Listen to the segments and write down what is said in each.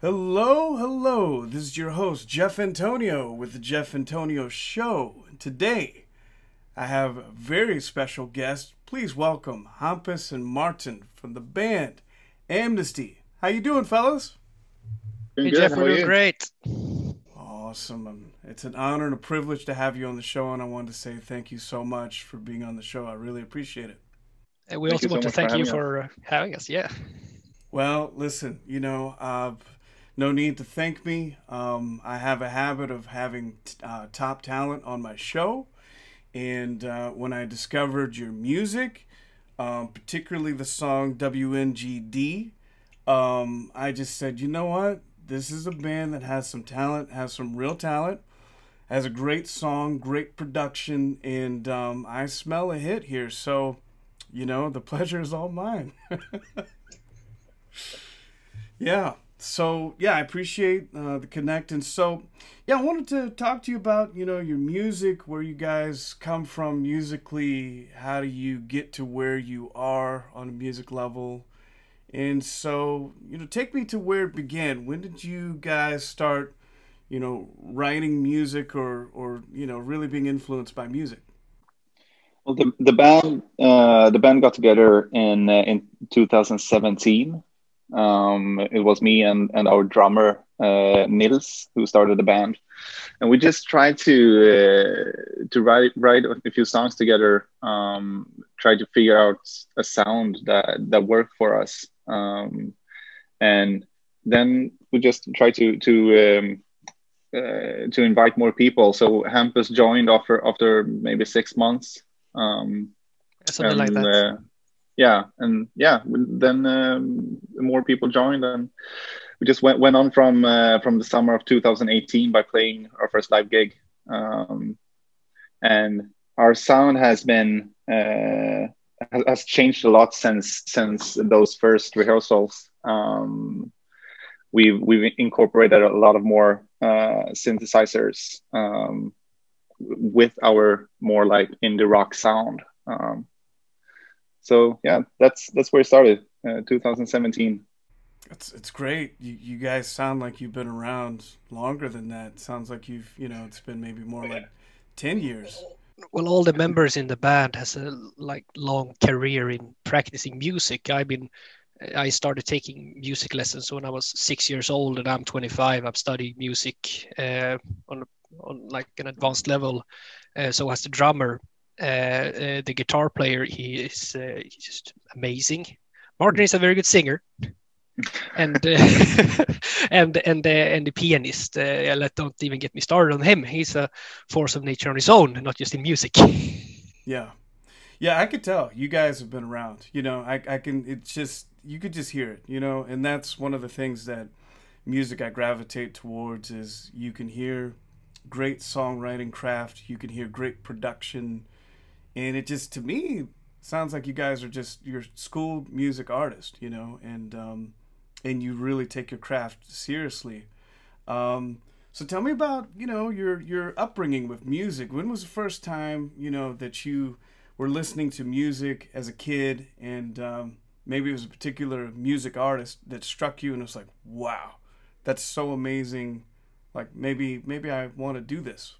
Hello, hello. This is your host, Geoff Antonio, with the Geoff Antonio Show. Today, I have a very special guest. Please welcome Hampus and Martin from the band Amnesti. How you doing, fellas? Doing hey, good. Geoff, we're doing great. Awesome. It's an honor and a privilege to have you on the show, and I wanted to say thank you so much for being on the show. I really appreciate it. And we thank also want so to thank for you for uh, having us. Yeah. Well, listen, you know, uh, no need to thank me. Um, I have a habit of having t- uh, top talent on my show. And uh, when I discovered your music, um, particularly the song WNGD, um, I just said, you know what? This is a band that has some talent, has some real talent, has a great song, great production, and um, I smell a hit here. So, you know, the pleasure is all mine. yeah so yeah, I appreciate uh, the connect. And so yeah, I wanted to talk to you about you know your music, where you guys come from musically. How do you get to where you are on a music level? And so you know, take me to where it began. When did you guys start? You know, writing music or or you know really being influenced by music. Well, the the band uh, the band got together in uh, in 2017 um, it was me and, and our drummer uh, Nils who started the band, and we just tried to uh, to write write a few songs together. Um, try to figure out a sound that that worked for us, um, and then we just tried to to um, uh, to invite more people. So Hampus joined after after maybe six months. Um, Something and, like that uh, yeah and yeah then um, more people joined and we just went, went on from uh, from the summer of 2018 by playing our first live gig. Um, and our sound has been uh, has changed a lot since since those first rehearsals. Um, we've we've incorporated a lot of more uh, synthesizers um, with our more like indie rock sound. Um, so yeah, that's that's where it started, uh, 2017. It's it's great. You you guys sound like you've been around longer than that. sounds like you've you know it's been maybe more like ten years. Well, all the members in the band has a like long career in practicing music. I've been I started taking music lessons when I was six years old, and I'm 25. I've studied music uh, on on like an advanced level. Uh, so as the drummer, uh, uh, the guitar player, he is uh, just amazing. Martin is a very good singer, and and and and the pianist. let don't even get me started on him. He's a force of nature on his own, not just in music. Yeah, yeah, I could tell you guys have been around. You know, I I can. It's just you could just hear it. You know, and that's one of the things that music I gravitate towards is you can hear great songwriting craft, you can hear great production and it just to me sounds like you guys are just your school music artist, you know, and um, and you really take your craft seriously. Um, so tell me about you know your your upbringing with music. When was the first time you know that you were listening to music as a kid, and um, maybe it was a particular music artist that struck you, and was like, wow, that's so amazing. Like maybe maybe I want to do this.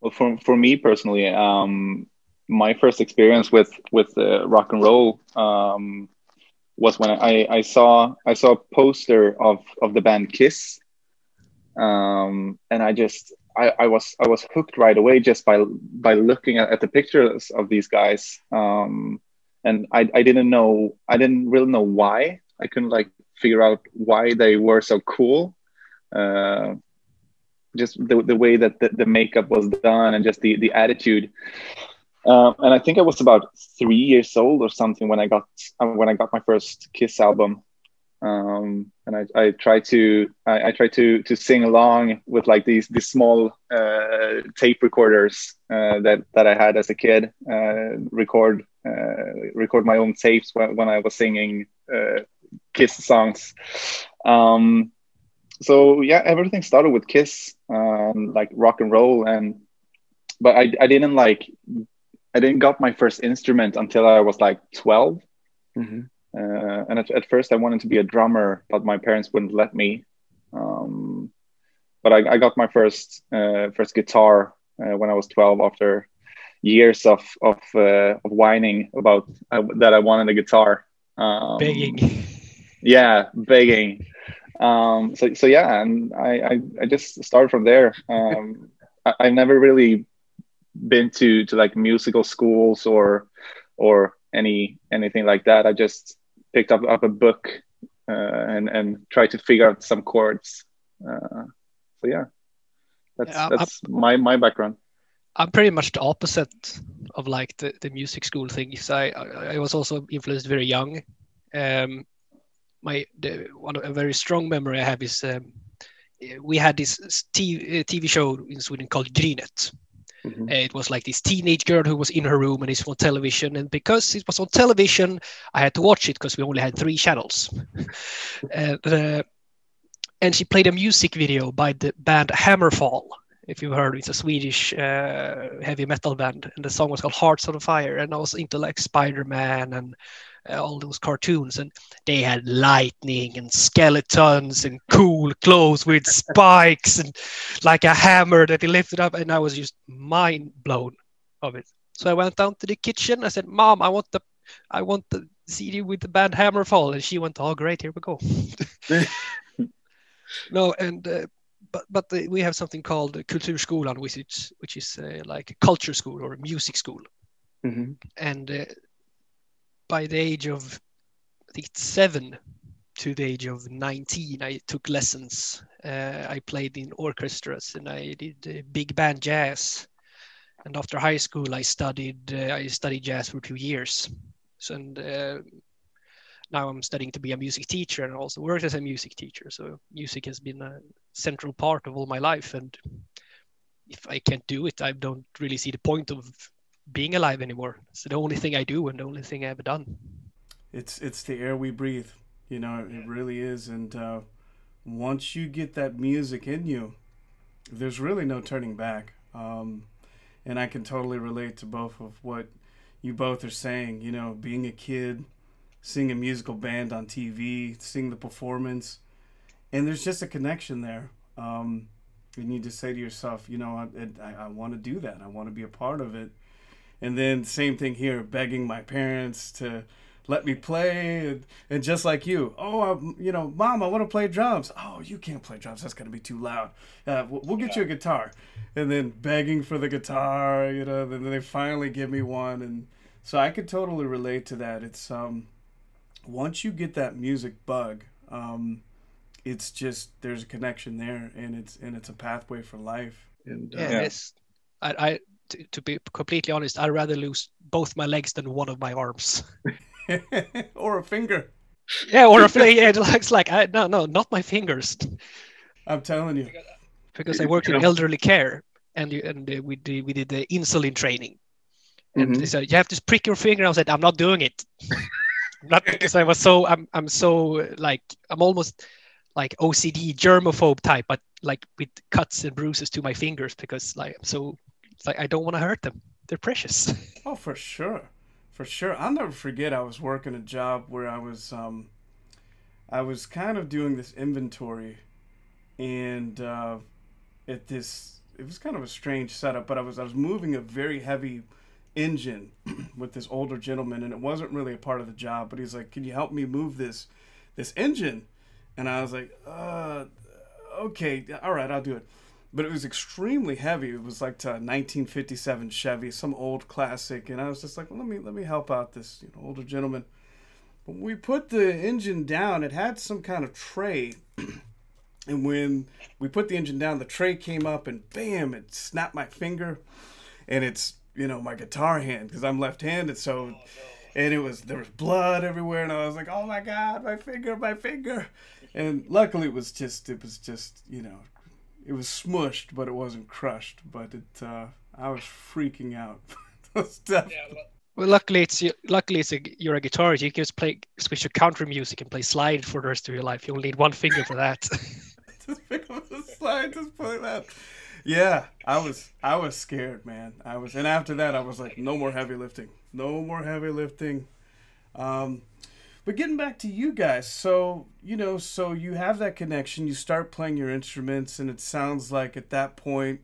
Well, for for me personally, um, my first experience with with uh, rock and roll um, was when I, I saw I saw a poster of of the band Kiss, um, and I just I, I was I was hooked right away just by by looking at, at the pictures of these guys, um, and I I didn't know I didn't really know why. I couldn't like figure out why they were so cool. Uh, just the, the way that the, the makeup was done and just the, the attitude um, and I think I was about three years old or something when I got um, when I got my first Kiss album. Um, and I, I tried to I, I tried to to sing along with like these these small uh, tape recorders uh, that that I had as a kid. Uh, record uh, record my own tapes when, when I was singing uh, Kiss songs. Um, so yeah, everything started with Kiss, um, like rock and roll, and but I I didn't like I didn't got my first instrument until I was like 12 mm-hmm. uh, and at, at, first I wanted to be a drummer, but my parents wouldn't let me. Um, but I, I, got my first uh, first guitar uh, when I was 12 after years of of, uh, of whining about uh, that I wanted a guitar. Um, begging. Yeah, begging. Um, so so yeah, and I, I, I just started from there. Um, I, I never really been to to like musical schools or or any anything like that. I just picked up up a book uh, and and tried to figure out some chords. Uh, so yeah, that's yeah, that's I'm, my my background. I'm pretty much the opposite of like the, the music school thing. So I, I was also influenced very young. Um, my the, one a very strong memory I have is um, we had this TV, TV show in Sweden called Grynet. Mm-hmm. it was like this teenage girl who was in her room and it's on television. And because it was on television, I had to watch it because we only had three channels. and, uh, and she played a music video by the band Hammerfall. If you've heard, it's a Swedish uh, heavy metal band, and the song was called "Hearts on Fire." And I was into like Spider Man and uh, all those cartoons, and they had lightning and skeletons and cool clothes with spikes and like a hammer that he lifted up, and I was just mind blown of it. So I went down to the kitchen. I said, "Mom, I want the, I want the CD with the band Hammerfall," and she went, "Oh, great, here we go." no, and uh, but but the, we have something called Kulturskolan, which is which is uh, like a culture school or a music school, mm-hmm. and uh, by the age of I think it's seven to the age of 19, I took lessons. Uh, I played in orchestras and I did uh, big band jazz. And after high school, I studied uh, I studied jazz for two years. So, and uh, now I'm studying to be a music teacher and also work as a music teacher. So music has been a central part of all my life. And if I can't do it, I don't really see the point of being alive anymore. It's the only thing I do and the only thing I ever done. It's it's the air we breathe. You know, it really is. And uh, once you get that music in you, there's really no turning back. Um, and I can totally relate to both of what you both are saying. You know, being a kid, seeing a musical band on TV, seeing the performance, and there's just a connection there. Um, you need to say to yourself, you know, I, I, I want to do that. I want to be a part of it and then same thing here begging my parents to let me play and, and just like you oh I'm, you know mom i want to play drums. Oh you can't play drums that's going to be too loud. Uh, we'll, we'll, get yeah. you a guitar. And then begging for the guitar you know then they finally give me one and so i could totally relate to that. It's um once you get that music bug um it's just there's a connection there and it's and it's a pathway for life. And uh, yeah, it's I, I to, to be completely honest, I'd rather lose both my legs than one of my arms. or a finger. Yeah, or a finger. Yeah, it looks like I, no, no, not my fingers. I'm telling you. Because I worked in elderly care, and you, and uh, we did we did the insulin training, and mm-hmm. they said you have to prick your finger. I said I'm not doing it. not because I was so I'm I'm so like I'm almost like OCD germaphobe type, but like with cuts and bruises to my fingers because like I'm so it's like I don't want to hurt them. They're precious. oh, for sure, for sure. I'll never forget. I was working a job where I was, um, I was kind of doing this inventory, and uh, at this, it was kind of a strange setup. But I was, I was moving a very heavy engine with this older gentleman, and it wasn't really a part of the job. But he's like, "Can you help me move this, this engine?" And I was like, "Uh, okay, all right, I'll do it." But it was extremely heavy. It was like a 1957 Chevy, some old classic, and I was just like, well, let me let me help out this you know, older gentleman. When we put the engine down, it had some kind of tray, and when we put the engine down, the tray came up, and bam! It snapped my finger, and it's you know my guitar hand because I'm left-handed, so. Oh, no. And it was there was blood everywhere, and I was like, "Oh my God, my finger, my finger!" And luckily, it was just it was just you know it was smushed, but it wasn't crushed. But it, uh, I was freaking out. yeah, Well, luckily it's luckily it's a, you're a guitarist. You can just play switch to country music and play slide for the rest of your life. You only need one finger for that. just pick up the slide, just play that. Yeah, I was I was scared, man. I was, and after that, I was like, no more heavy lifting, no more heavy lifting. Um, but getting back to you guys, so you know, so you have that connection. You start playing your instruments, and it sounds like at that point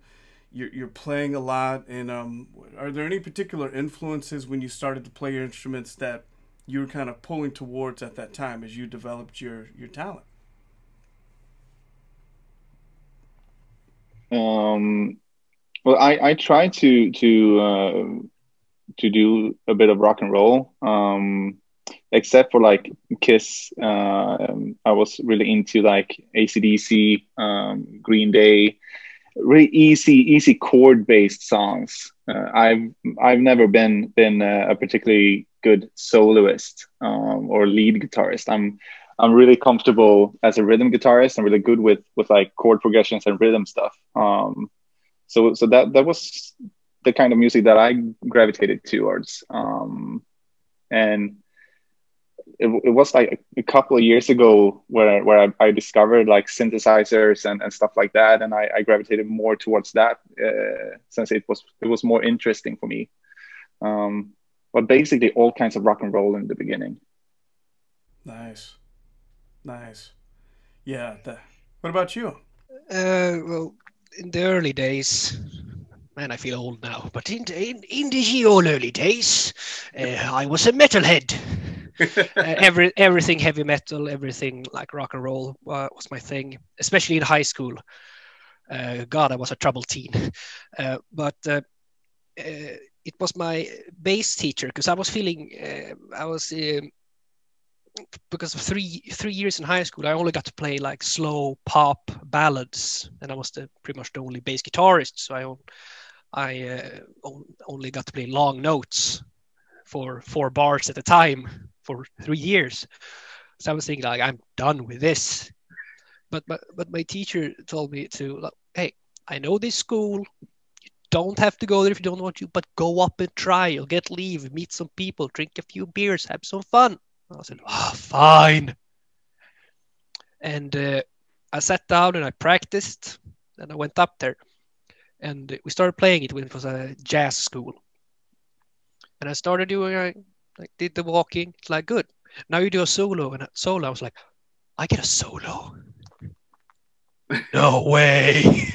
you're, you're playing a lot and um, are there any particular influences when you started to play your instruments that you were kind of pulling towards at that time as you developed your your talent um, well i i try to to uh, to do a bit of rock and roll um, except for like kiss uh, i was really into like AC/DC um, green day really easy easy chord based songs. Uh, I've I've never been been a particularly good soloist um, or lead guitarist. I'm I'm really comfortable as a rhythm guitarist. I'm really good with with like chord progressions and rhythm stuff. Um, so so that that was the kind of music that I gravitated towards. Um, and it, it was like a couple of years ago where where I, I discovered like synthesizers and, and stuff like that, and I, I gravitated more towards that uh, since it was it was more interesting for me. Um, but basically, all kinds of rock and roll in the beginning. Nice, nice, yeah. The, what about you? Uh, well, in the early days, man, I feel old now. But in in, in the old early days, uh, I was a metalhead. every everything heavy metal, everything like rock and roll uh, was my thing, especially in high school. Uh, God, I was a troubled teen, uh, but uh, uh, it was my bass teacher because I was feeling I was um, because of three three years in high school, I only got to play like slow pop ballads, and I was the, pretty much the only bass guitarist. So I I uh, only got to play long notes for four bars at a time for three years. So I was thinking like I'm done with this. But but but my teacher told me to like, hey, I know this school. You don't have to go there if you don't want to, but go up and try. You'll get leave, meet some people, drink a few beers, have some fun. I said, oh, fine. And uh, I sat down and I practiced, and I went up there, and we started playing it when it was a jazz school. And I started doing, like did the walking. It's like good. Now you do a solo, and a solo. I was like, I get a solo. no way.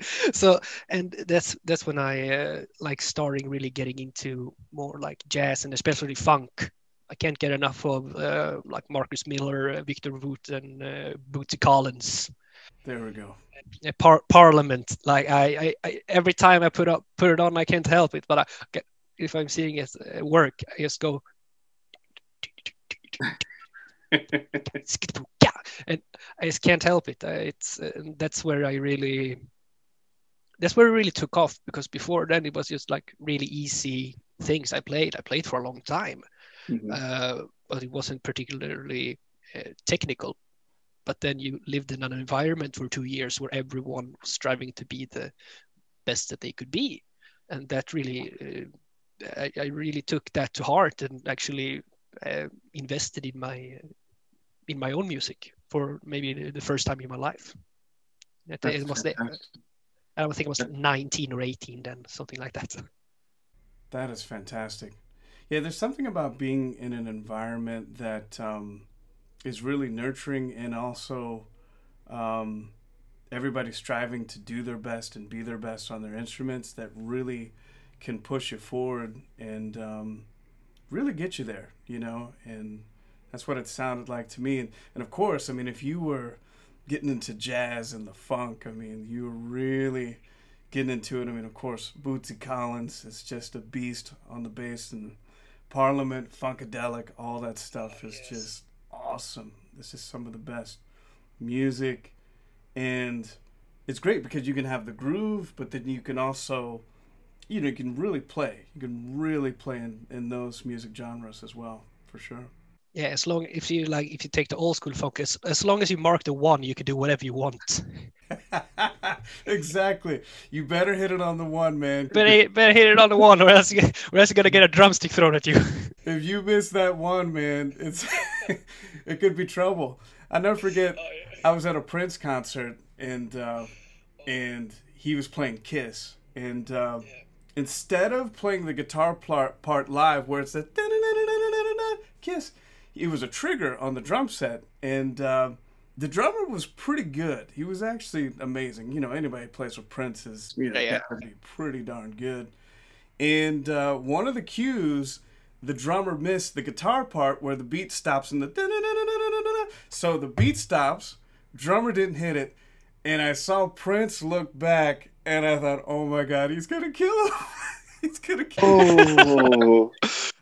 so, and that's that's when I uh, like starting really getting into more like jazz and especially funk. I can't get enough of uh, like Marcus Miller, uh, Victor Wooten, and uh, Bootsy Collins. There we go. Par- Parliament. Like I, I, I, every time I put up put it on, I can't help it. But I get if I'm seeing it at work, I just go. and I just can't help it. It's uh, that's where I really that's where it really took off because before then it was just like really easy things I played. I played for a long time, mm-hmm. uh, but it wasn't particularly uh, technical. But then you lived in an environment for two years where everyone was striving to be the best that they could be, and that really uh, I, I really took that to heart and actually uh, invested in my in my own music for maybe the first time in my life. It, was the, I don't think it was 19 or 18 then, something like that. That is fantastic. Yeah, there's something about being in an environment that um, is really nurturing and also um, everybody striving to do their best and be their best on their instruments that really can push you forward and um, really get you there, you know, and that's what it sounded like to me. And, and of course, I mean, if you were getting into jazz and the funk, I mean, you were really getting into it. I mean, of course, Bootsy Collins is just a beast on the bass and Parliament, Funkadelic, all that stuff is yes. just awesome. This is some of the best music. And it's great because you can have the groove, but then you can also you know you can really play you can really play in, in those music genres as well for sure yeah as long if you like if you take the old school focus as long as you mark the one you can do whatever you want exactly. You better hit it on the one, man. Better, better hit it on the one, or else, you, or else you're gonna get a drumstick thrown at you. If you miss that one, man, it's it could be trouble. I never forget. I was at a Prince concert and uh, and he was playing Kiss, and uh, instead of playing the guitar part, live, where it's the Kiss, it was a trigger on the drum set, and uh, the drummer was pretty good. He was actually amazing. You know, anybody who plays with Prince is you know Yeah, yeah. pretty darn good. And uh, one of the cues, the drummer missed the guitar part where the beat stops in the so the beat stops, drummer didn't hit it, and I saw Prince look back, and I thought, oh my god, he's gonna kill him. he's gonna kill him. Oh,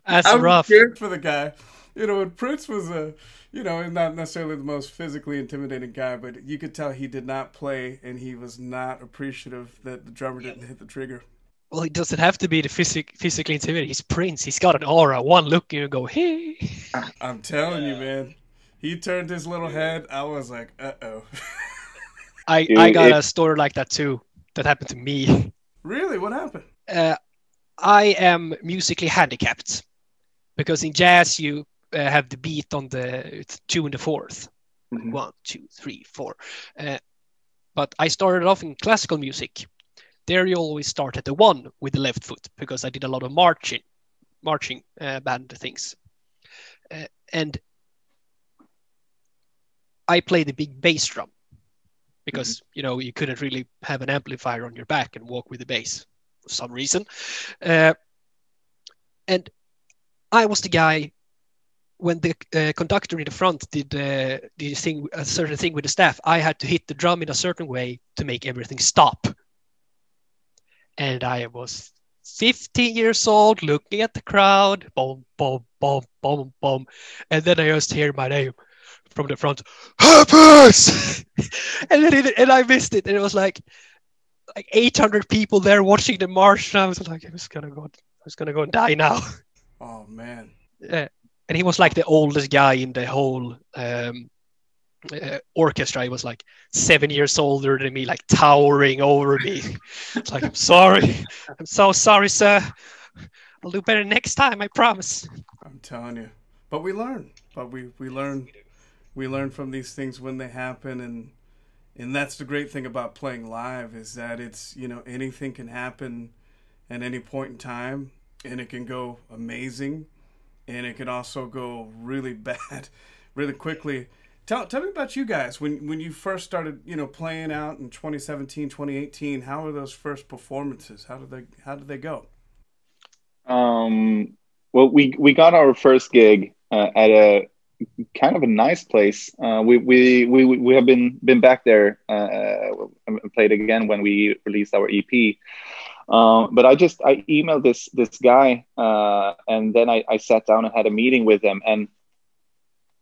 That's I was rough. scared for the guy. You know, and Prince was a, you know, not necessarily the most physically intimidating guy, but you could tell he did not play, and he was not appreciative that the drummer didn't hit the trigger. Well, it doesn't have to be the physic- physically intimidating. He's Prince. He's got an aura. One look, and you go, hey. I'm telling you, man. He turned his little head. I was like, uh oh. I, Dude, I got it- a story like that too. That happened to me. really? What happened? Uh, I am musically handicapped because in jazz you uh, have the beat on the two and the fourth. Mhm. One, two, three, four. Uh, but I started off in classical music. There you always start at the one with the left foot because I did a lot of marching, marching uh, band things, uh, and I played the big bass drum because you know you couldn't really have an amplifier on your back and walk with the bass for some reason. Uh, and I was the guy when the uh, conductor in the front did uh, the thing, a certain thing with the staff. I had to hit the drum in a certain way to make everything stop. And I was 15 years old, looking at the crowd, boom, boom, boom, boom, boom, and then I just hear my name from the front, Happers! and then it, and I missed it, and it was like like 800 people there watching the march, and I was like, I was gonna go, I was gonna go and die now. Oh man. Uh, and he was like the oldest guy in the whole um, uh, orchestra. He was like seven years older than me, like towering over me. It's like, I'm sorry, I'm so sorry, sir. I'll do better next time, I promise. I'm telling you. But we learn. But we we learn we learn from these things when they happen and and that's the great thing about playing live is that it's, you know, anything can happen at any point in time and it can go amazing and it can also go really bad really quickly. Tell, tell me about you guys when when you first started, you know, playing out in 2017, 2018. How were those first performances? How did they how did they go? Um, well, we we got our first gig uh, at a kind of a nice place. Uh, we, we we we have been been back there uh, and played again when we released our EP. Um, but I just I emailed this this guy uh, and then I, I sat down and had a meeting with him and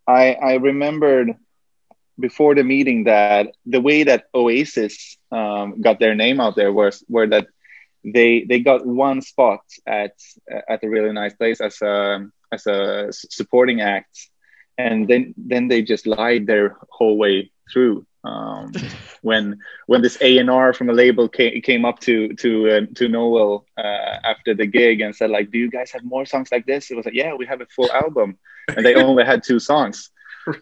I I remembered before the meeting that the way that Oasis um, got their name out there was were that they they got one spot at at a really nice place as a as a supporting act and then then they just lied their whole way through um, when when this A&R from a label came, came up to to uh, to Noel uh, after the gig and said like do you guys have more songs like this it was like yeah we have a full album and they only had two songs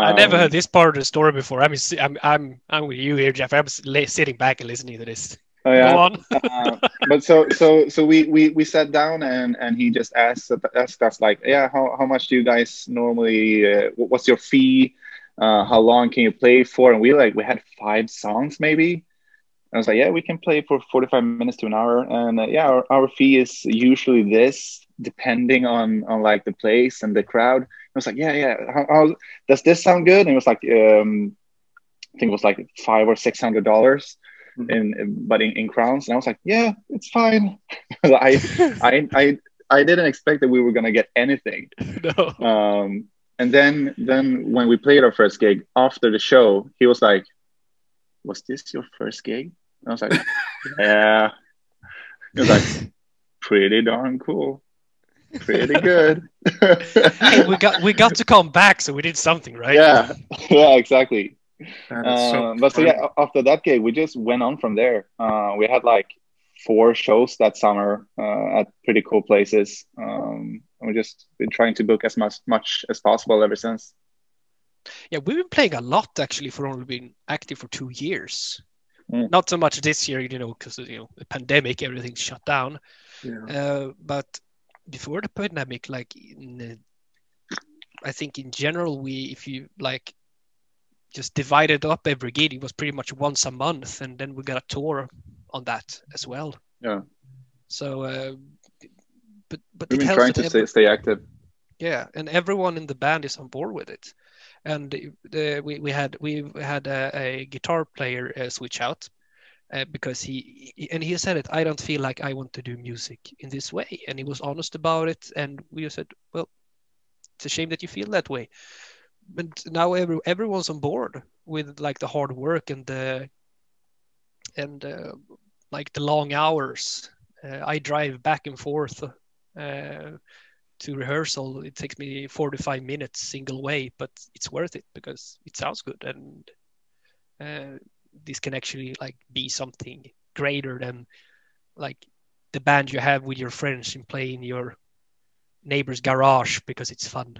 I never Um, heard this part of the story before. I'm I'm I'm, I'm with you here, Geoff. I'm sitting back and listening to this. Oh, yeah. Uh, but so so so we we we sat down and and he just asked asked us like yeah how, how much do you guys normally uh, what's your fee? Uh, how long can you play for? And we like we had five songs maybe. And I was like yeah we can play for 45 minutes to an hour. And uh, yeah our, our fee is usually this depending on on like the place and the crowd. I was like yeah yeah how, how does this sound good? And it was like um I think it was like five or six hundred dollars in but in, in crowns. And i was like yeah it's fine. I, I i i didn't expect that we were gonna get anything. No. um and then then when we played our first gig after the show he was like was this your first gig? And i was like yeah. He was like pretty darn cool. Pretty good. Hey, we got we got to come back, so we did something, right? yeah. Yeah exactly so but so yeah, after that gig, we just went on from there. Uh, we had like four shows that summer uh, at pretty cool places. Um, and we've just been trying to book as much much as possible ever since. Yeah, we've been playing a lot actually for only being active for two years. Mm. Not so much this year, you know, because you know the pandemic, everything's shut down. Yeah. Uh, but before the pandemic, like in, I think in general, we if you like just divided up every gig, it was pretty much once a month, and then we got a tour on that as well. Yeah. So, uh, but but we've been trying to every- stay, stay active. Yeah, and everyone in the band is on board with it and the, we, we had we had a, a guitar player uh, switch out uh, because he, he, and he said it i don't feel like i want to do music in this way and he was honest about it and we said well it's a shame that you feel that way but now every, everyone's on board with like the hard work and the and uh, like the long hours. Uh, i drive back and forth uh, to rehearsal. It takes me 45 minutes single way but it's worth it because it sounds good and uh, this can actually like be something greater than like the band you have with your friends and play in your neighbor's garage because it's fun.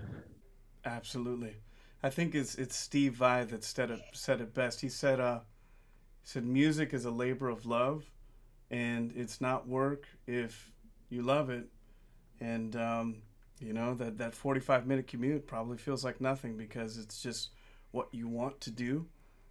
Absolutely i think it's it's steve vai that said it said it best. He said uh he said music is a labor of love and it's not work if you love it. And um, you know that that 45 minute commute probably feels like nothing because it's just what you want to do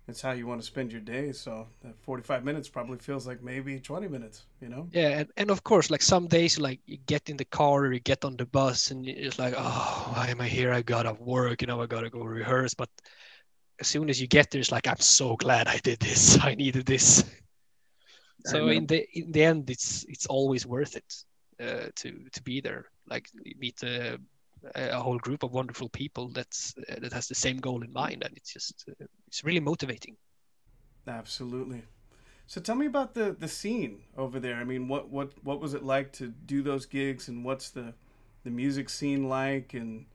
it's how you want to spend your day so that 45 minutes probably feels like maybe 20 minutes you know? Yeah and, and of course like some days like you get in the car or you get on the bus and it's like oh why am i here? I gotta work you know i gotta go rehearse. But as soon as you get there it's like i'm so glad i did this. I needed this. So in the in the end it's it's always worth it uh, to to be there. Like meet a, a whole group of wonderful people that's uh, that has the same goal in mind and it's just uh, it's really motivating. Absolutely. So tell me about the the scene over there. I mean what what what was it like to do those gigs and what's the the music scene like and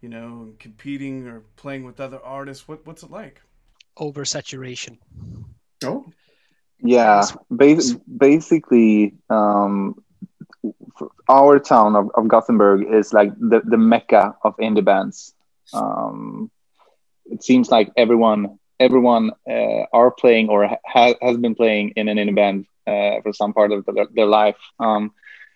you know competing or playing with other artists? What what's it like? Oversaturation. Oh. Yeah. Bas- basically um our town of, of Gothenburg is like the, the mecca of indie bands. Um, it seems like everyone everyone uh, are playing or ha- has been playing in an indie band uh, for some part of the, their life. Um,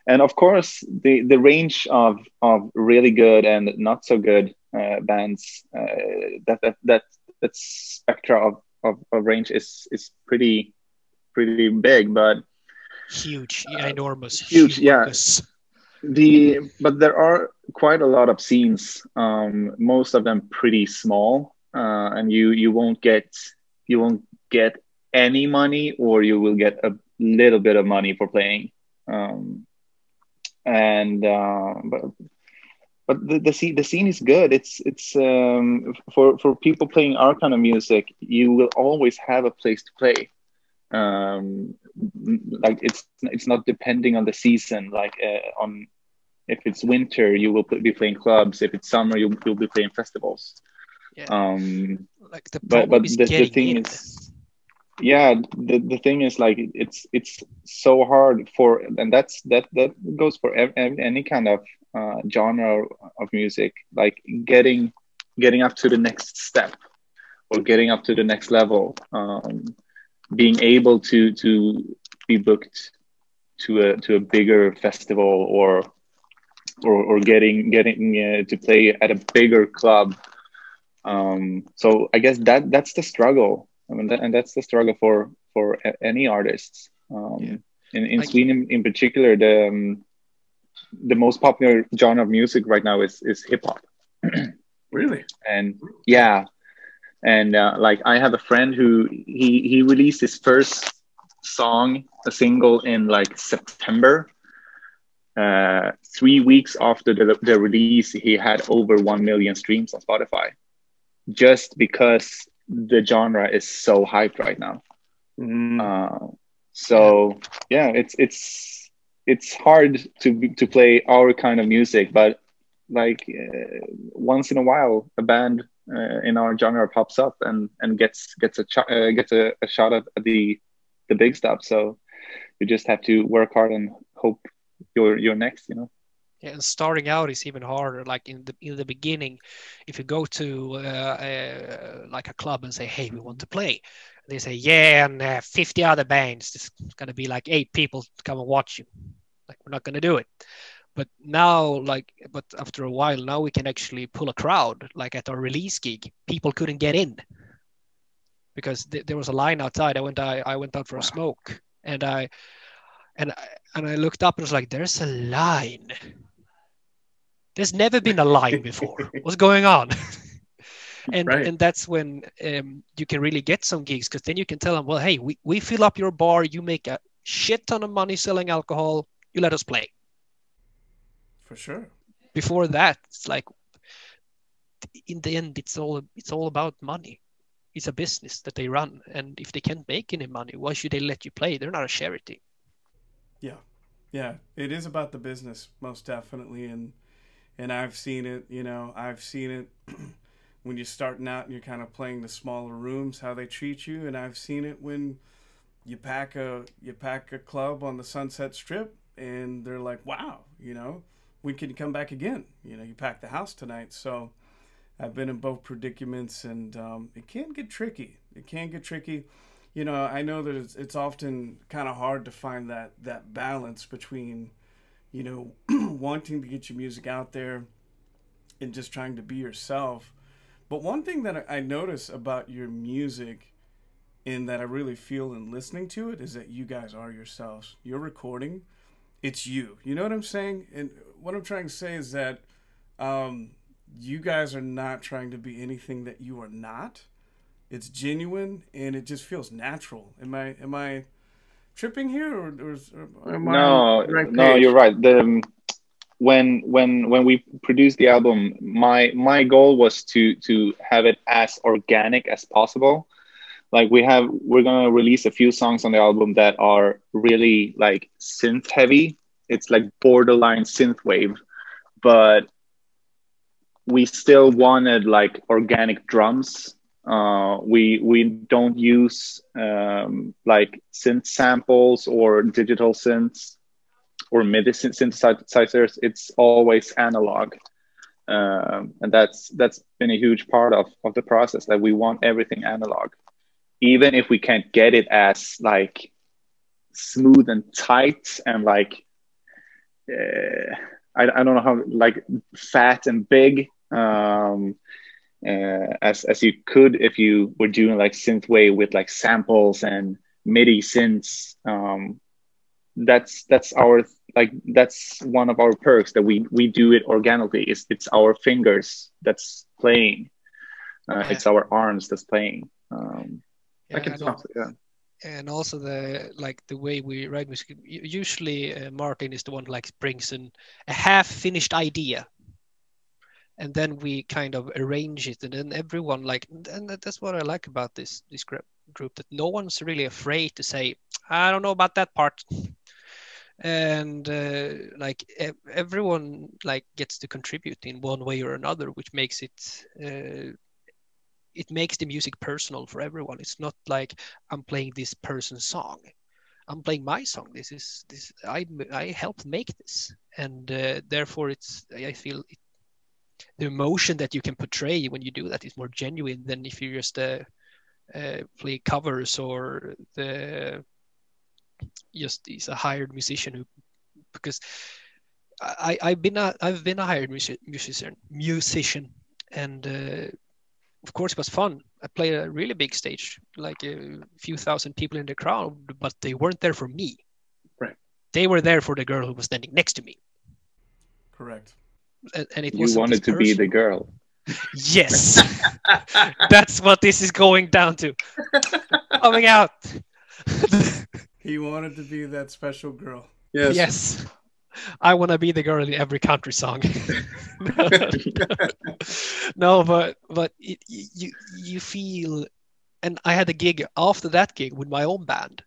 and of course, the, the range of, of really good and not so good uh, bands uh, that, that that that spectra of, of, of range is is pretty pretty big, but huge, yeah, enormous, huge, humongous. yeah. The but there are quite a lot of scenes. Um, most of them pretty small, uh, and you you won't get you won't get any money, or you will get a little bit of money for playing. Um, and uh, but but the, the scene the scene is good. It's it's um, for for people playing our kind of music. You will always have a place to play um, like it's it's not depending on the season like uh, on if it's winter you will be playing clubs if it's summer you, will you'll be playing festivals yeah. um like the but but the, the thing in. is yeah the, the thing is like it's it's so hard for and that's that that goes for ev- any kind of uh, genre of music like getting getting up to the next step or getting up to the next level um, being able to to be booked to a to a bigger festival or or, or getting getting uh, to play at a bigger club. Um, so i guess that that's the struggle. I mean that, and that's the struggle for for any artists. Um, yeah. in, in sweden in particular the um, the most popular genre of music right now is is hip-hop really? And yeah and uh, like I have a friend who he he released his first song, a single in like September. Uh, three weeks after the, the release, he had over one million streams on Spotify, just because the genre is so hyped right now. Mm. Uh, so yeah, it's it's it's hard to to play our kind of music, but like uh, once in a while, a band uh, in our genre pops up and and gets gets a ch- uh, gets a, a shot at, the the big stuff. So you just have to work hard and hope you're you're next. You know. Yeah, and starting out is even harder. Like in the in the beginning, if you go to uh, uh, like a club and say, "Hey, we want to play," they say, "Yeah," and uh, 50 other bands. It's gonna be like eight people to come and watch you. Like we're not gonna do it. But now, like, but after a while, now we can actually pull a crowd. Like at our release gig, people couldn't get in because th- there was a line outside. I went, I, I went out for a smoke, and I, and I, and I looked up and was like, "There's a line." There's never been a line before. What's going on? and Right. and that's when um, you can really get some gigs because then you can tell them, well, hey, we, we fill up your bar, you make a shit ton of money selling alcohol, you let us play. For sure. Before that, it's like in the end, it's all it's all about money. It's a business that they run, and if they can't make any money, why should they let you play? They're not a charity. Yeah. Yeah. It is about the business, most definitely. And and I've seen it, you know, I've seen it when you're starting out and you're kind of playing the smaller rooms, how they treat you, and I've seen it when you pack a you pack a club on the Sunset Strip and they're like, Wow, you know, when can come back again? You know, you packed the house tonight. So I've been in both predicaments and um, it can get tricky. It can get tricky you know, I know that it's, it's often kind of hard to find that that balance between, you know, wanting to get your music out there and just trying to be yourself. But one thing that I I notice about your music and that I really feel in listening to it is that you guys are yourselves. You're recording, it's you. You know what I'm saying? And what I'm trying to say is that um, you guys are not trying to be anything that you are not it's genuine and it just feels natural. Am I am I tripping here or, or, or am I no right no page? you're right the um, when when when we produced the album my my goal was to to have it as organic as possible like we have we're gonna release a few songs on the album that are really like synth heavy it's like borderline synth wave but we still wanted like organic drums uh, we we don't use um, like synth samples or digital synths or MIDI syn- synthesizers. It's always analog, um, and that's that's been a huge part of of the process. That we want everything analog, even if we can't get it as like smooth and tight and like uh, I, I don't know how like fat and big. Um, uh, as as you could if you were doing like synthwave with like samples and MIDI synths. Um, that's that's our like that's one of our perks that we we do it organically. It's it's our fingers that's playing. Uh, Yeah. It's our arms that's playing. Um, I Yeah, can and al- talk. Yeah. And also the like the way we write music. Usually uh, martin is the one who like brings in a half finished idea and then we kind of arrange it and then everyone like and that's what i like about this this group group that no one's really afraid to say i don't know about that part. And uh, like everyone like gets to contribute in one way or another which makes it uh, it makes the music personal for everyone. It's not like i'm playing this person's song. I'm playing my song. This is this i i helped make this. And uh, therefore it's i feel it, the emotion that you can portray when you do that is more genuine than if you just uh, uh, play covers or the just is a hired musician who because I, I've been a I've been a hired music, musician musician and uh, of course it was fun. I played a really big stage, like a few thousand people in the crowd, but they weren't there for me. Right. They were there for the girl who was standing next to me, Correct. and, and it wasn't wanted this to be the girl. Yes, that's what this is going down to. Coming out. He wanted to be that special girl. Yes. Yes. I want to be the girl in every country song. no, but but it, you you feel, and I had a gig after that gig with my own band,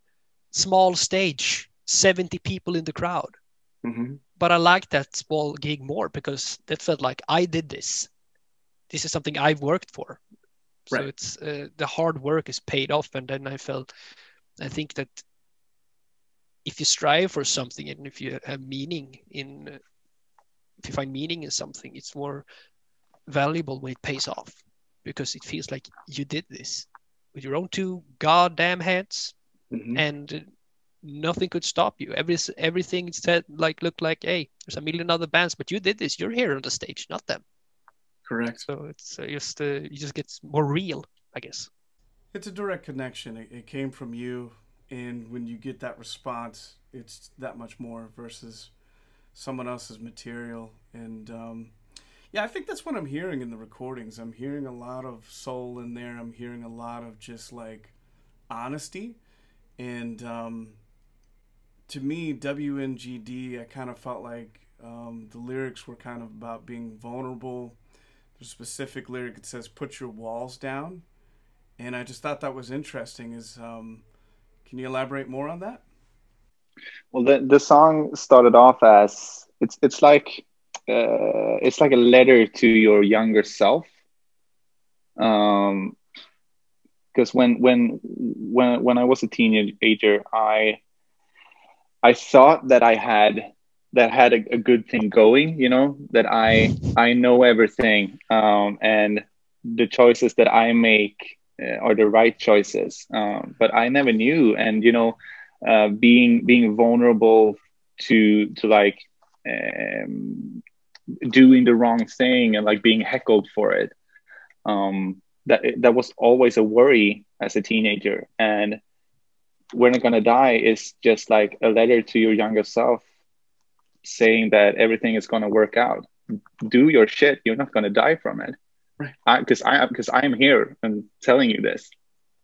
small stage, seventy people in the crowd. hmm But I liked that small gig more because that felt like I did this. this is something I've worked for. So Right. it's uh, the hard work is paid off, and then I felt, I think that if you strive for something and if you have meaning in, uh, if you find meaning in something, it's more valuable when it pays off because it feels like you did this with your own two goddamn hands Mhm. and nothing could stop you. Every everything said like looked like, hey, there's a million other bands, but you did this. You're here on the stage, not them. Correct. So it's uh, just uh, you just get more real, I guess. It's a direct connection. It, it came from you, and when you get that response, it's that much more versus someone else's material. And um, yeah, I think that's what I'm hearing in the recordings. I'm hearing a lot of soul in there. I'm hearing a lot of just like honesty. And um, to me, WNGD, I kind of felt like um, the lyrics were kind of about being vulnerable. There's a specific lyric that says, "Put your walls down." and I just thought that was interesting. Is um, can you elaborate more on that? Well, the the song started off as it's it's like uh, it's like a letter to your younger self. Um, because when when when when I was a teenager, I I thought that I had that had a, a good thing going, you know, that I I know everything, um, and the choices that I make are the right choices. Um, but I never knew, and you know, uh, being being vulnerable to to like um, doing the wrong thing and like being heckled for it. Um, that that was always a worry as a teenager, and we're not gonna die is just like a letter to your younger self saying that everything is gonna work out. Do your shit. You're not gonna die from it. Right. Because I because I am here and telling you this.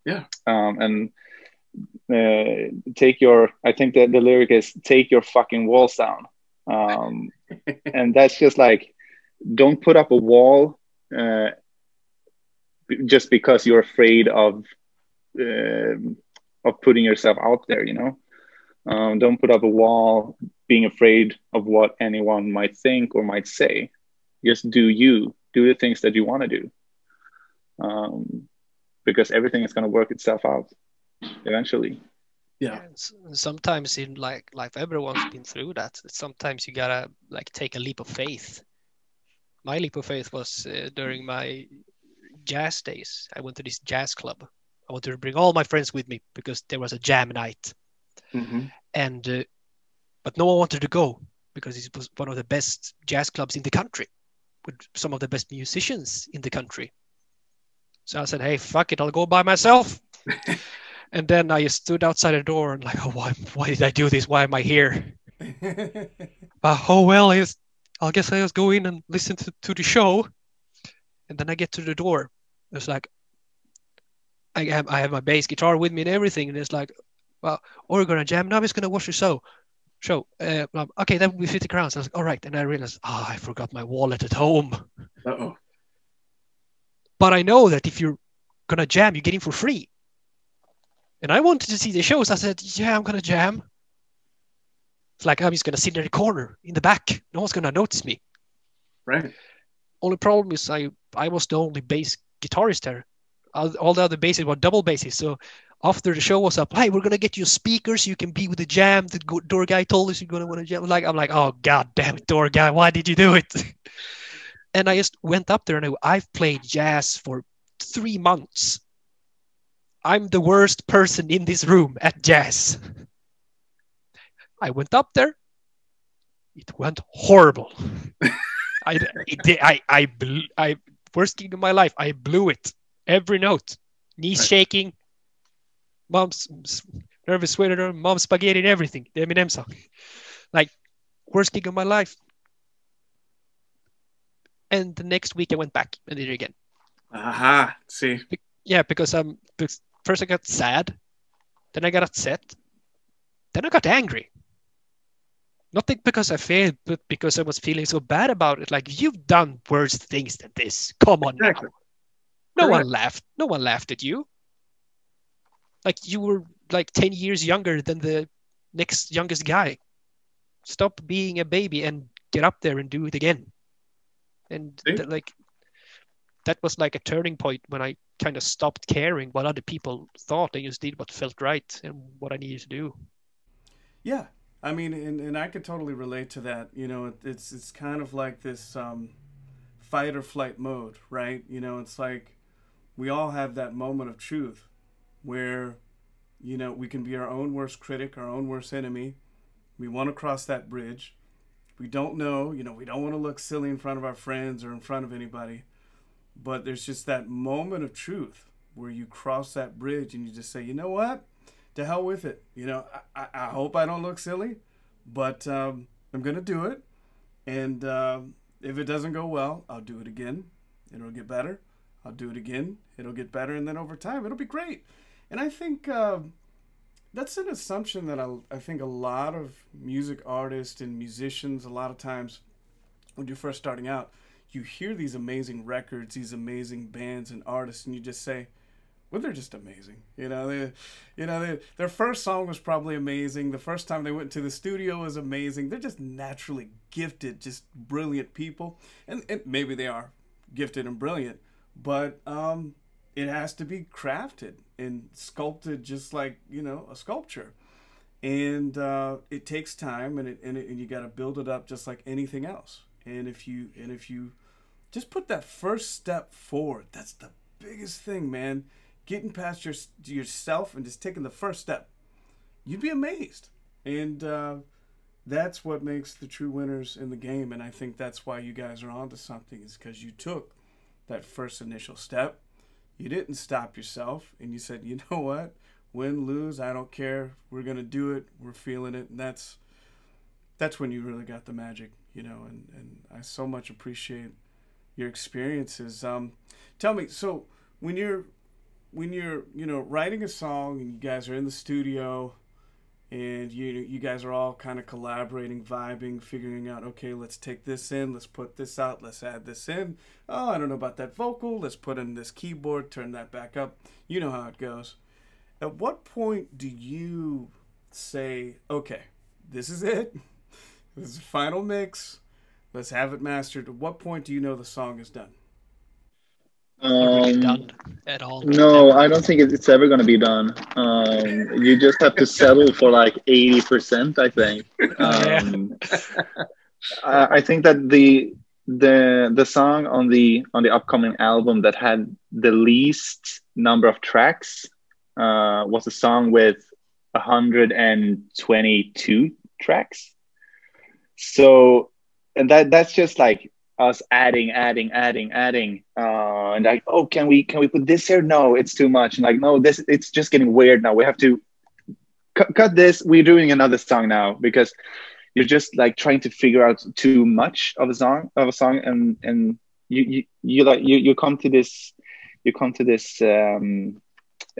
Yeah. Um, and uh, take your. I think that the lyric is take your fucking walls down. Um, and that's just like don't put up a wall uh, just because you're afraid of um of putting yourself out there you know um, don't put up a wall being afraid of what anyone might think or might say just do you do the things that you want to do um, because everything is going to work itself out eventually Yeah. And sometimes in like life, everyone's been through that. Sometimes you gotta like take a leap of faith. My leap of faith was uh, during my jazz days. I went to this jazz club. I wanted to bring all my friends with me because there was a jam night, hmm and uh, but no one wanted to go because it was one of the best jazz clubs in the country, with some of the best musicians in the country. So I said, "Hey, fuck it, I'll go by myself." and then I stood outside the door and like, "Oh, why? Why did I do this? Why am I here?" But oh well, I just, I guess I just go in and listen to, to the show, and then I get to the door. It's like, I have I have my bass guitar with me and everything, and it's like, well, or we're gonna jam. now I'm just gonna watch the show. Show. Uh, okay, that would be fifty crowns. I was like, all right, and I realized, oh, I forgot my wallet at home. oh. But I know that if you're gonna jam, you get in for free. And I wanted to see the shows. I said, yeah, I'm gonna jam. It's like I'm just gonna sit in the corner in the back. No one's gonna notice me. Right. Only problem is I I was the only bass guitarist there. All, all the other basses were double basses. So after the show was up, hey, we're gonna get you speakers. You can be with the jam. The door guy told us you're gonna want to jam. Like I'm like, oh god damn it, door guy, why did you do it? and I just went up there and I, I've played jazz for three months. I'm the worst person in this room at jazz. I went up there. It went horrible. I, it I, I, blew, I, worst gig of my life. I blew it every note, knees shaking, mom's nervous sweater, mom's spaghetti and everything. The Eminem song, like worst gig of my life. And the next week I went back and did it again. Aha. See. Yeah, because um, because first I got sad, then I got upset, then I got angry. Not because I failed, but because I was feeling so bad about it. Like you've done worse things than this. Come on Exactly. now. No Correct. one laughed. No one laughed at you. Like you were like ten years younger than the next youngest guy. Stop being a baby and get up there and do it again. And th- like that was like a turning point when I kind of stopped caring what other people thought. I just did what felt right and what I needed to do. Yeah, I mean, and, and I could totally relate to that. You know, it, it's it's kind of like this um, fight or flight mode, right? You know, it's like we all have that moment of truth where, you know, we can be our own worst critic, our own worst enemy. We want to cross that bridge. We don't know, you know, we don't want to look silly in front of our friends or in front of anybody. But there's just that moment of truth where you cross that bridge and you just say, you know what? To hell with it. You know, I, I hope I don't look silly, but um, I'm to do it. And uh, if it doesn't go well, I'll do it again. It'll get better. I'll do it again. It'll get better. And then over time, it'll be great. And I think uh, that's an assumption that I, I think a lot of music artists and musicians, a lot of times when you're first starting out, you hear these amazing records, these amazing bands and artists, and you just say, well, they're just amazing. You know, they, you know, they, their first song was probably amazing. The first time they went to the studio was amazing. They're just naturally gifted, just brilliant people, and, and maybe they are gifted and brilliant, but um, it has to be crafted and sculpted just like you know a sculpture, and uh, it takes time, and it, and, it, and you got to build it up just like anything else. And if you and if you just put that first step forward. That's the biggest thing, man. Getting past your yourself and just taking the first step. You'd be amazed, and uh, that's what makes the true winners in the game. And I think that's why you guys are onto something. Is because you took that first initial step. You didn't stop yourself, and you said, "You know what? Win, lose, I don't care. We're gonna do it. We're feeling it." And that's that's when you really got the magic, you know. And and I so much appreciate your experiences. Um, tell me, so when you're when you're you know writing a song and you guys are in the studio and you you guys are all kind of collaborating, vibing, figuring out okay, let's take this in, let's put this out, let's add this in. Oh, I don't know about that vocal. Let's put in this keyboard, turn that back up. You know how it goes. At what point do you say, okay, this is it. This is the final mix. Let's have it mastered. At what point do you know the song is done? Um, done at all? No, I don't think it's ever going to be done. Um, you just have to settle for like eighty percent. I think. Um, I think that the the the song on the on the upcoming album that had the least number of tracks uh, was a song with 122 tracks. So and that that's just like us adding adding adding adding uh and like oh can we can we put this here? No it's too much. And like no this it's just getting weird now. We have to cu- cut this. We're doing another song now because you're just like trying to figure out too much of a song of a song. And and you you, you like you, you come to this you come to this um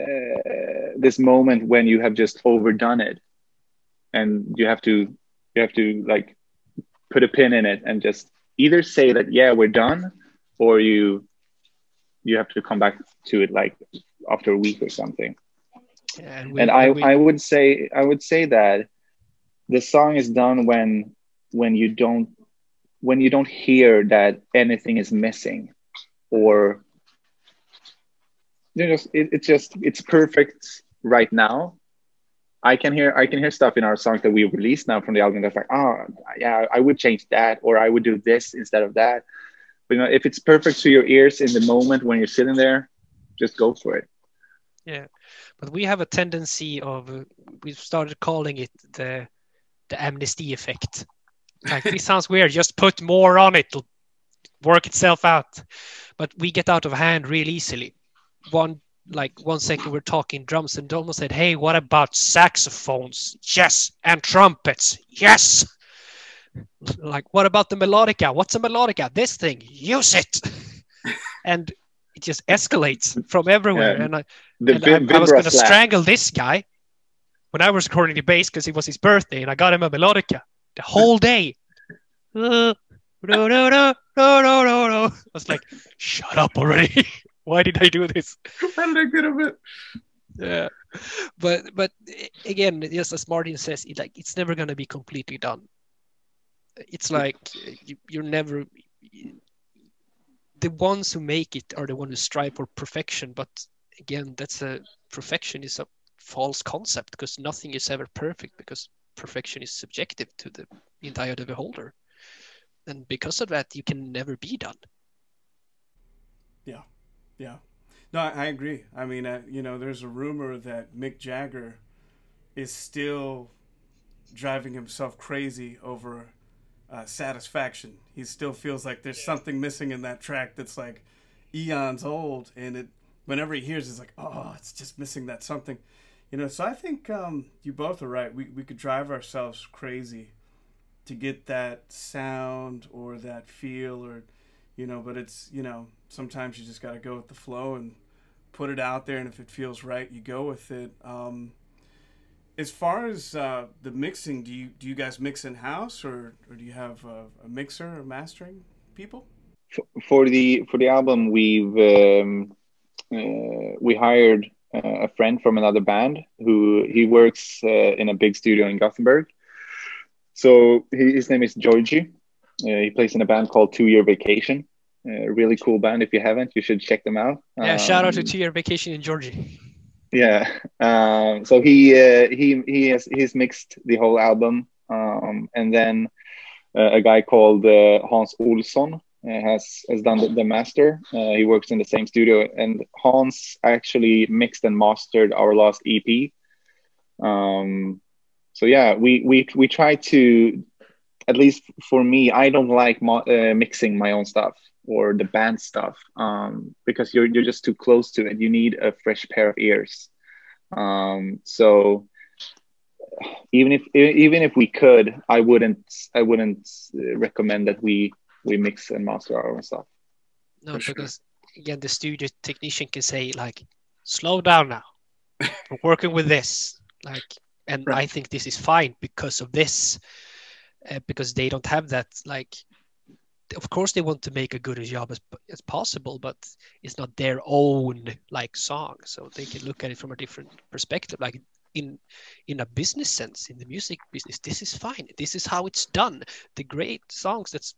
uh, this moment when you have just overdone it. And you have to you have to like put a pin in it and just either say that yeah we're done or you you have to come back to it like after a week or something. Yeah, and, we, and I, we... I would say i would say that the song is done when when you don't when you don't hear that anything is missing or you know it, it's just it's perfect right now I can hear I can hear stuff in our songs that we released now from the album that's like, oh yeah, I would change that or I would do this instead of that. But you know, if it's perfect to your ears in the moment when you're sitting there, just go for it. Yeah, but we have a tendency of uh, we've started calling it the the Amnesti effect. Like this sounds weird. Just put more on it; it'll work itself out. But we get out of hand real easily. One like one second we're talking drums and Dolmo said, Hey, what about saxophones? Yes. And trumpets. Yes. Like, what about the melodica? What's a melodica? This thing. Use it. and it just escalates from everywhere. Yeah. And, I, and I, I, was going to strangle this guy when I was recording the bass because it was his birthday and I got him a melodica the whole day. No, no, no, no, no, no, no. I was like, shut up already. why did I do this? How did I get a bit? Yeah, but but again, just as Martin says, it, like it's never gonna be completely done. It's like you, you're never. the ones who make it are the ones who strive for perfection. But again, that's a perfection is a false concept because nothing is ever perfect because perfection is subjective to the entire of the beholder. And because of that, you can never be done. Yeah. No, I, I agree. I mean, uh, you know, there's a rumor that Mick Jagger is still driving himself crazy over uh, satisfaction. He still feels like there's something missing in that track that's like eons old, and it whenever he hears, it's like, oh, it's just missing that something, you know. So I think um, you both are right. We we could drive ourselves crazy to get that sound or that feel or you know, but it's you know sometimes you just got to go with the flow and put it out there, and if it feels right, you go with it. Um, as far as uh, the mixing, do you do you guys mix in house or, or do you have a, a mixer or mastering people? For, the for the album, we've um, uh, we hired a friend from another band who he works uh, in a big studio in Gothenburg. So his name is Georgie. Uh, he plays in a band called Two Year Vacation. A really cool band. If you haven't, you should check them out. Yeah, um, shout out to um, Two Year Vacation in Georgia. Yeah. Um, so he uh, he he has he's mixed the whole album, um, and then uh, a guy called uh, Hans Olsson uh, has has done the, the master. Uh, he works in the same studio, and Hans actually mixed and mastered our last EP. Um, so yeah, we we we try to, at least for me, I don't like mo- uh, mixing my own stuff or the band stuff um, because you're you're just too close to it. You need a fresh pair of ears. Um, so even if even if we could, I wouldn't I wouldn't recommend that we we mix and master our own stuff. No, because sure. again, the studio technician can say like, "Slow down now. We're working with this." Like, and right. I think this is fine because of this, uh, because they don't have that like of course they want to make a good a job as, as possible but it's not their own like song. So they can look at it from a different perspective like in in a business sense in the music business this is fine. This is how it's done. The great songs that's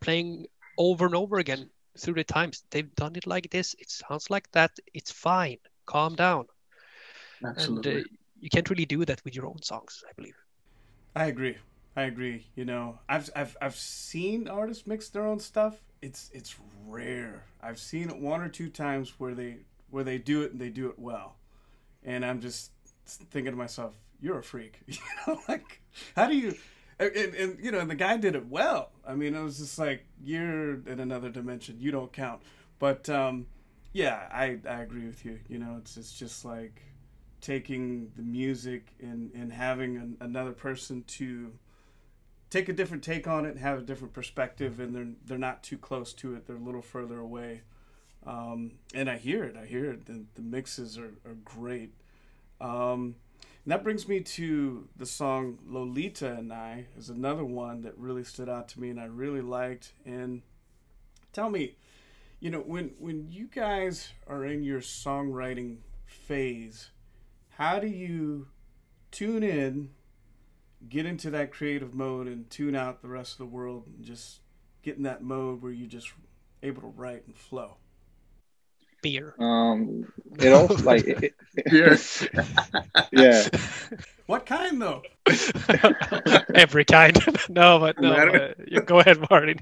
playing over and over again through the times they've done it like this. It sounds like that. It's fine. Calm down. Absolutely. and uh, you can't really do that with your own songs i believe. I agree I agree. You know, I've I've I've seen artists mix their own stuff. It's it's rare. I've seen it one or two times where they where they do it and they do it well, and I'm just thinking to myself, "You're a freak." You know, like how do you? And, and, you know, and the guy did it well. I mean, it was just like you're in another dimension. You don't count. But um, yeah, I I agree with you. You know, it's it's just like taking the music and and having an, another person to take a different take on it and have a different perspective and they're they're not too close to it. They're a little further away. Um, and i hear it. I hear it. The, the mixes are, are great. Um, and that brings me to the song lolita and i is another one that really stood out to me and i really liked. And tell me you know when when you guys are in your songwriting phase how do you tune in get into that creative mode and tune out the rest of the world and just get in that mode where you're just able to write and flow? Beer. Um, it also like it, it, yeah. What kind though? Every kind. no, but no. Uh, you go ahead, Martin.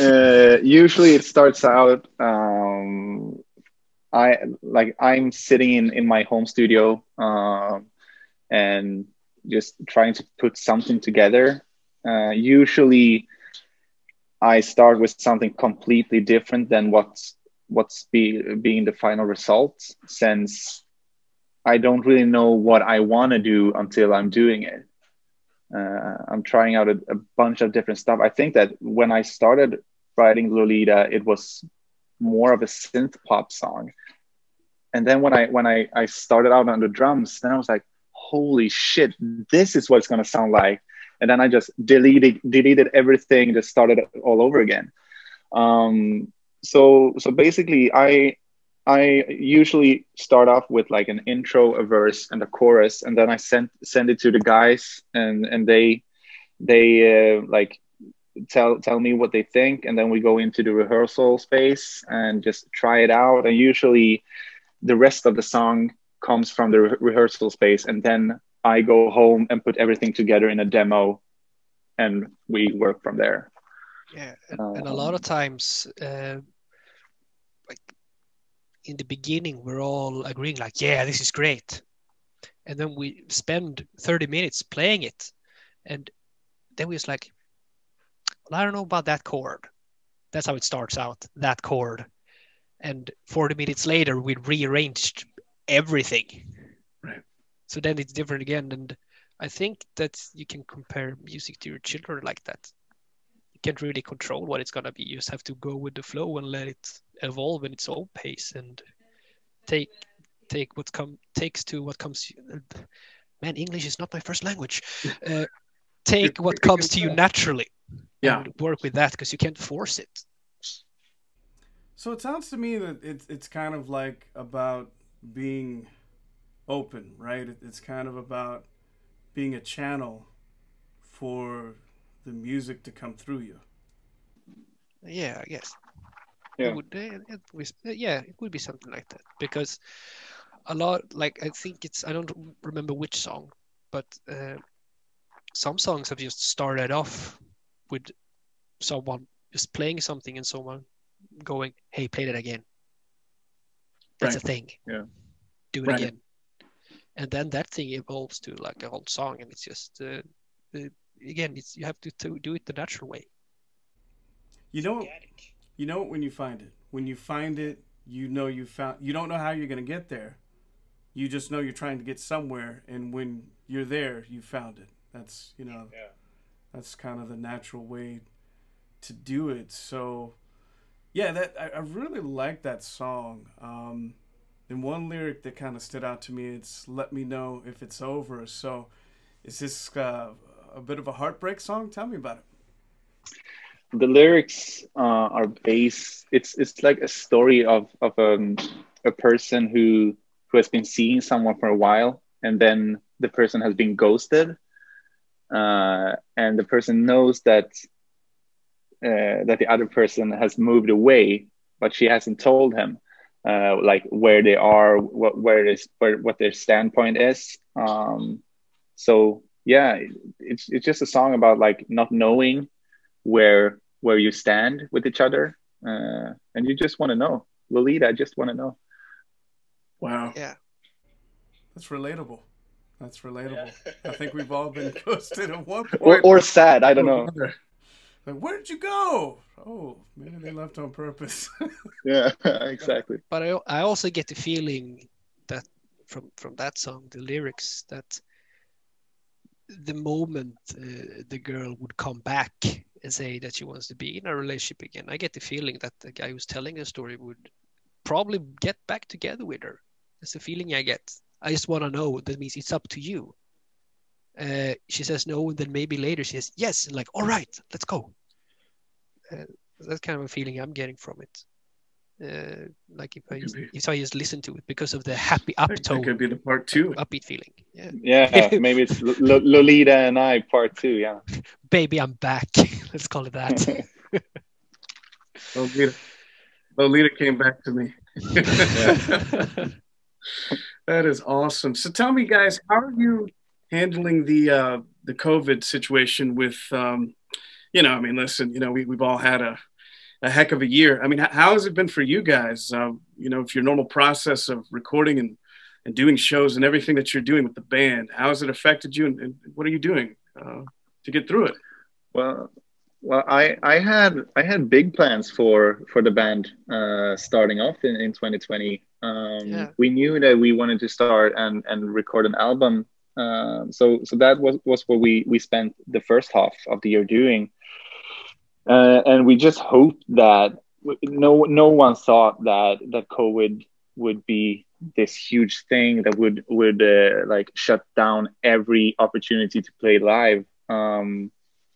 uh, usually, it starts out. Um, I like I'm sitting in in my home studio, uh, and just trying to put something together. Uh, usually, I start with something completely different than what's what's be, being the final result, since I don't really know what I want to do until I'm doing it. Uh, I'm trying out a, a, bunch of different stuff. I think that when I started writing Lolita, it was more of a synth pop song, and then when I when I I started out on the drums, then I was like, holy shit, this is what it's going to sound like. And then I just deleted, deleted everything, just started all over again. Um, so, so basically I, I usually start off with like an intro, a verse and a chorus, and then I send, send it to the guys and, and they, they uh, like tell tell me what they think, and then we go into the rehearsal space and just try it out. And usually, the rest of the song comes from the re- rehearsal space, and then I go home and put everything together in a demo, and we work from there. Yeah, and, and a lot of times, uh, like in the beginning, we're all agreeing, like, "Yeah, this is great," and then we spend 30 minutes playing it, and then we just like, well, I don't know about that chord. That's how it starts out, that chord. And 40 minutes later, we rearranged everything. Right. So then it's different again. And I think that you can compare music to your children like that. You can't really control what it's gonna be. You just have to go with the flow and let it evolve in its own pace and take take what come takes to what comes. Man, English is not my first language. Uh, take what comes to you naturally. Yeah. And work with that because you can't force it. So it sounds to me that it's it's kind of like about being open, right? It's kind of about being a channel for the music to come through you. Yeah, I guess. Yeah. It would, it was, yeah, it would be something like that because a lot, like I think it's, I don't remember which song, but uh, some songs have just started off with someone just playing something and someone going, "Hey, play that again." That's Right. a thing. Yeah. Do it Right. again, and then that thing evolves to like a whole song, and it's just uh, uh, again, it's you have to, to do it the natural way. You know, you know it when you find it. When you find it, you know you found. You don't know how you're gonna get there. You just know you're trying to get somewhere, and when you're there, you found it. That's you know, Yeah. that's kind of the natural way to do it. So, yeah, that I, I really like that song. Um, and one lyric that kind of stood out to me, it's "Let me know if it's over." So, is this uh, a bit of a heartbreak song? Tell me about it. the lyrics uh, are based it's it's like a story of of um, a person who who has been seeing someone for a while and then the person has been ghosted uh, and the person knows that uh, that the other person has moved away but she hasn't told him uh, like where they are what where it is where what their standpoint is um, so yeah it's it's just a song about like not knowing where where you stand with each other uh, and you just want to know lolita i just want to know Wow. Yeah. That's relatable. That's relatable. I think we've all been ghosted at one point. or, or sad i don't know another. Like, where did you go? Oh, maybe they left on purpose. yeah exactly. But I, I also get the feeling that from from that song the lyrics that the moment uh, the girl would come back and say that she wants to be in a relationship again i get the feeling that the guy who's telling the story would probably get back together with her. That's the feeling i get. I just want to know. That means it's up to you uh, she says no and then maybe later she says yes and like all right let's go uh, that's kind of a feeling i'm getting from it uh, like if I, Could be. if I just listen to it because of the happy that uptone, could be the part two. upbeat feeling. Yeah, yeah maybe it's L- L- lolita and i part two yeah baby, I'm back. Let's call it that. Lolita, Lolita came back to me. that is awesome. So tell me, guys, how are you handling the uh, the COVID situation? With um, you know, I mean, listen, you know, we we've all had a a heck of a year. I mean, how has it been for you guys? Um, you know, if your normal process of recording and and doing shows and everything that you're doing with the band, how has it affected you, and, and what are you doing uh, to get through it? Well, well, I I had I had big plans for for the band uh, starting off in, in 2020. Um, Yeah. We knew that we wanted to start and and record an album. Um, so so that was was what we we spent the first half of the year doing, uh, and we just hoped that no no one thought that that COVID would be this huge thing that would would uh, like shut down every opportunity to play live. Um,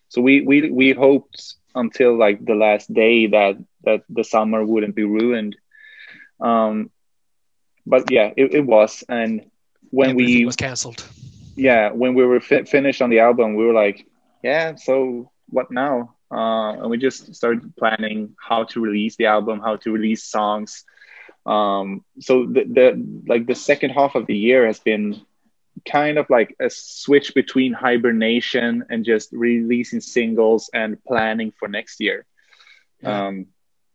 so we we we hoped until like the last day that that the summer wouldn't be ruined. Um, but yeah, it, it was, and when Everything we was cancelled. Yeah when we were fi- finished on the album, we were like, yeah, so what now? uh, and we just started planning how to release the album, how to release songs. Um, so the, the like the second half of the year has been kind of like a switch between hibernation and just releasing singles and planning for next year. Yeah. Um,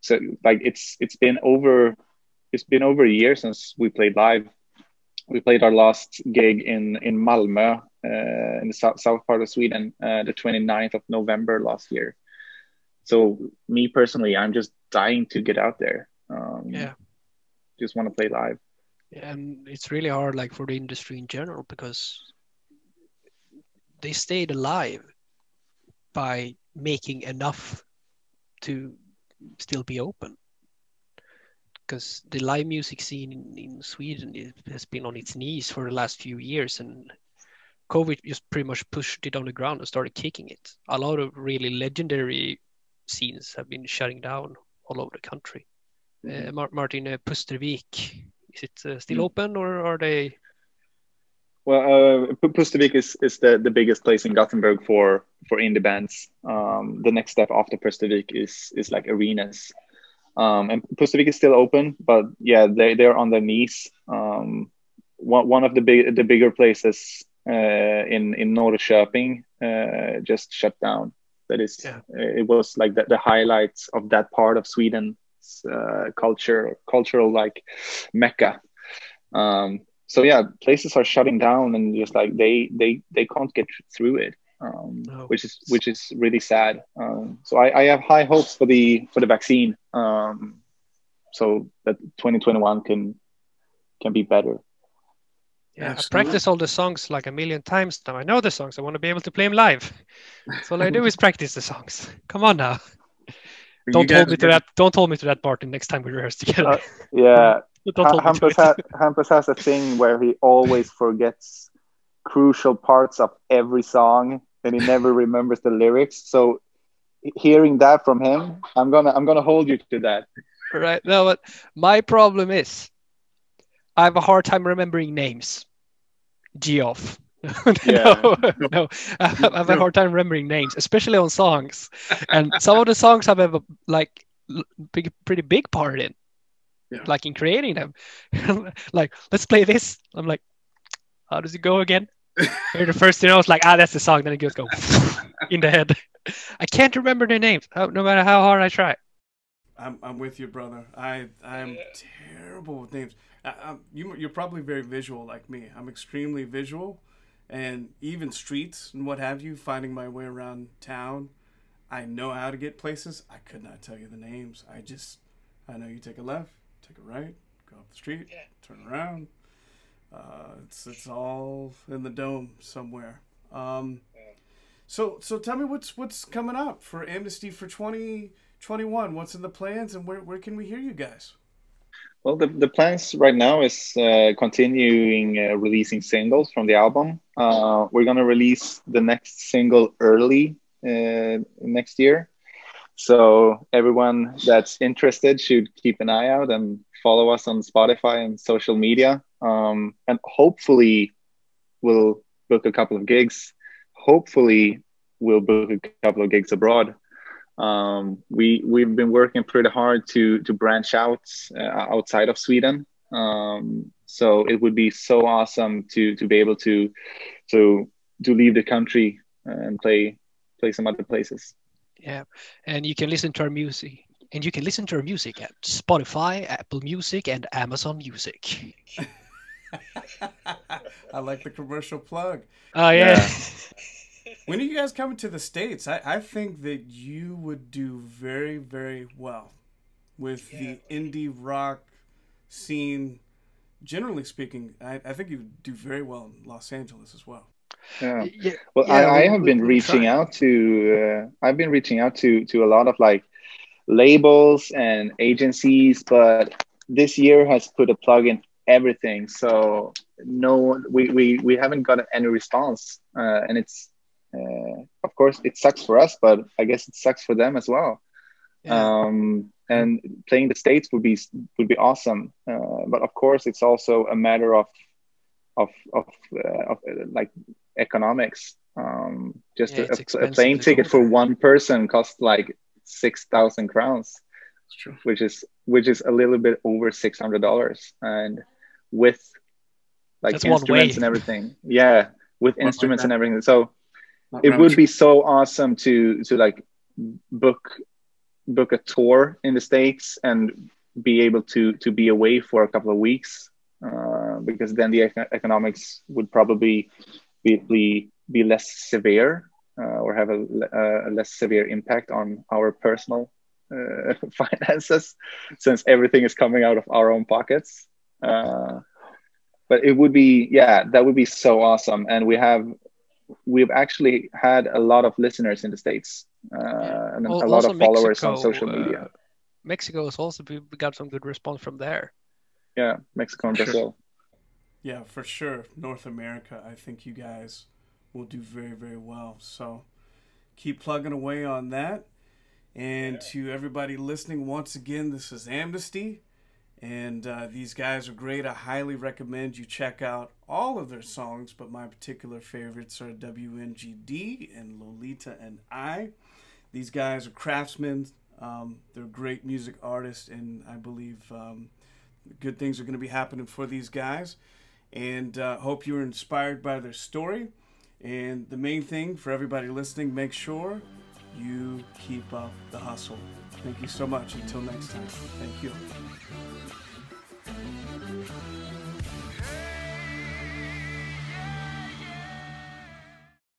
so like it's it's been over it's been over a year since we played live. We played our last gig in in Malmö uh, in the south, south part of Sweden, uh, the 29th of November last year. So me personally, I'm just dying to get out there. Um, yeah, just want to play live. Yeah, And it's really hard, like for the industry in general, because they stayed alive by making enough to still be open because the live music scene in, in Sweden has been on its knees for the last few years, and COVID just pretty much pushed it on the ground and started kicking it. A lot of really legendary scenes have been shutting down all over the country. Uh, Martin uh, Pustervik, is it uh, still mm-hmm. open or are they? Well, uh, Pustervik is, is the, the biggest place in Gothenburg for for indie bands. Um, the next step after Pustervik is is like arenas. Um, and Pustervik is still open, but yeah, they they're on their knees. Um, one one of the big the bigger places uh, in in Norrköping uh, just shut down. That is, yeah. it was like the, the highlights of that part of Sweden uh, culture cultural like mecca. Um, so yeah, places are shutting down and just like they they they can't get through it. Um, no. which is which is really sad. Um, so I, I, have high hopes for the for the vaccine, um, so that 2021 can can be better. Yeah, Absolutely. I practice all the songs like a million times now. I know the songs. I want to be able to play them live. So all I do is practice the songs. Come on now. don't hold me to that. Don't hold me to that, Martin. Next time we rehearse together. Uh, yeah, Hampus, ha- Hampus has a thing where he always forgets crucial parts of every song, and he never remembers the lyrics. So, hearing that from him, I'm gonna I'm gonna hold you to that. Right. No, but my problem is, I have a hard time remembering names. Geoff. no, no, I have a hard time remembering names, especially on songs. And some of the songs I've a like big, pretty big part in, yeah. like in creating them. like, let's play this. I'm like, how does it go again? The first thing I was like, ah, that's the song. Then it goes go in the head. I can't remember their names, no matter how hard I try. I'm, I'm with you, brother. I I'm terrible with names. I, you, you're probably very visual like me. I'm extremely visual and even streets and what have you, finding my way around town. I know how to get places. I could not tell you the names. I just, I know you take a left, take a right, go up the street, yeah. turn around. Uh, it's it's all in the dome somewhere. Um, so so tell me what's what's coming up for Amnesti for twenty twenty one. What's in the plans and where where can we hear you guys? Well, the, the plans right now is uh, continuing uh, releasing singles from the album. Uh, we're going to release the next single early uh, next year. So everyone that's interested should keep an eye out and follow us on Spotify and social media. Um, and hopefully we'll book a couple of gigs. Hopefully we'll book a couple of gigs abroad um, we we've been working pretty hard to to branch out uh, outside of Sweden. Um, so it would be so awesome to to be able to to to leave the country and play play some other places. Yeah, and you can listen to our music. And you can listen to our music at Spotify, Apple Music, and Amazon Music. I like the commercial plug. Oh yeah. yeah. when are you guys coming to the states? I, I think that you would do very very well with yeah. the indie rock scene. Generally speaking, I, I think you would do very well in Los Angeles as well. Yeah. yeah well, yeah, I, I have been reaching out to. Uh, I've been reaching out to to a lot of like labels and agencies, but this year has put a plug in everything. So no, we we we haven't got any response, uh, and it's uh, of course it sucks for us but i guess it sucks for them as well yeah. um, and playing the states would be would be awesome uh, but of course it's also a matter of of of, uh, of uh, like economics um, Just yeah, a, a, plane ticket for one person costs like six thousand crowns, which is which is a little bit over six hundred dollars, and with like That's instruments and everything, yeah, with one instruments and everything. So Not it would be so awesome to to like book book a tour in the states and be able to to be away for a couple of weeks. Uh, because then the economics would probably be be, be less severe or have a, a, less severe impact on our personal uh, finances since everything is coming out of our own pockets uh, but it would be yeah that would be so awesome and we have we've actually had a lot of listeners in the states uh, and well, a lot of followers Mexico, on social media. Uh, Mexico has also we got some good response from there. Yeah, Mexico and Brazil. Yeah, for sure. North America, I think you guys will do very, very well. So keep plugging away on that. And yeah. to everybody listening, once again, this is Amnesti. And uh, these guys are great. I highly recommend you check out all of their songs, but my particular favorites are WNGD and Lolita and I. These guys are craftsmen. Um, they're great music artists, and I believe um, good things are going to be happening for these guys. And uh, hope you're inspired by their story. And the main thing for everybody listening, make sure you keep up the hustle. Thank you so much. Until next time. Thank you.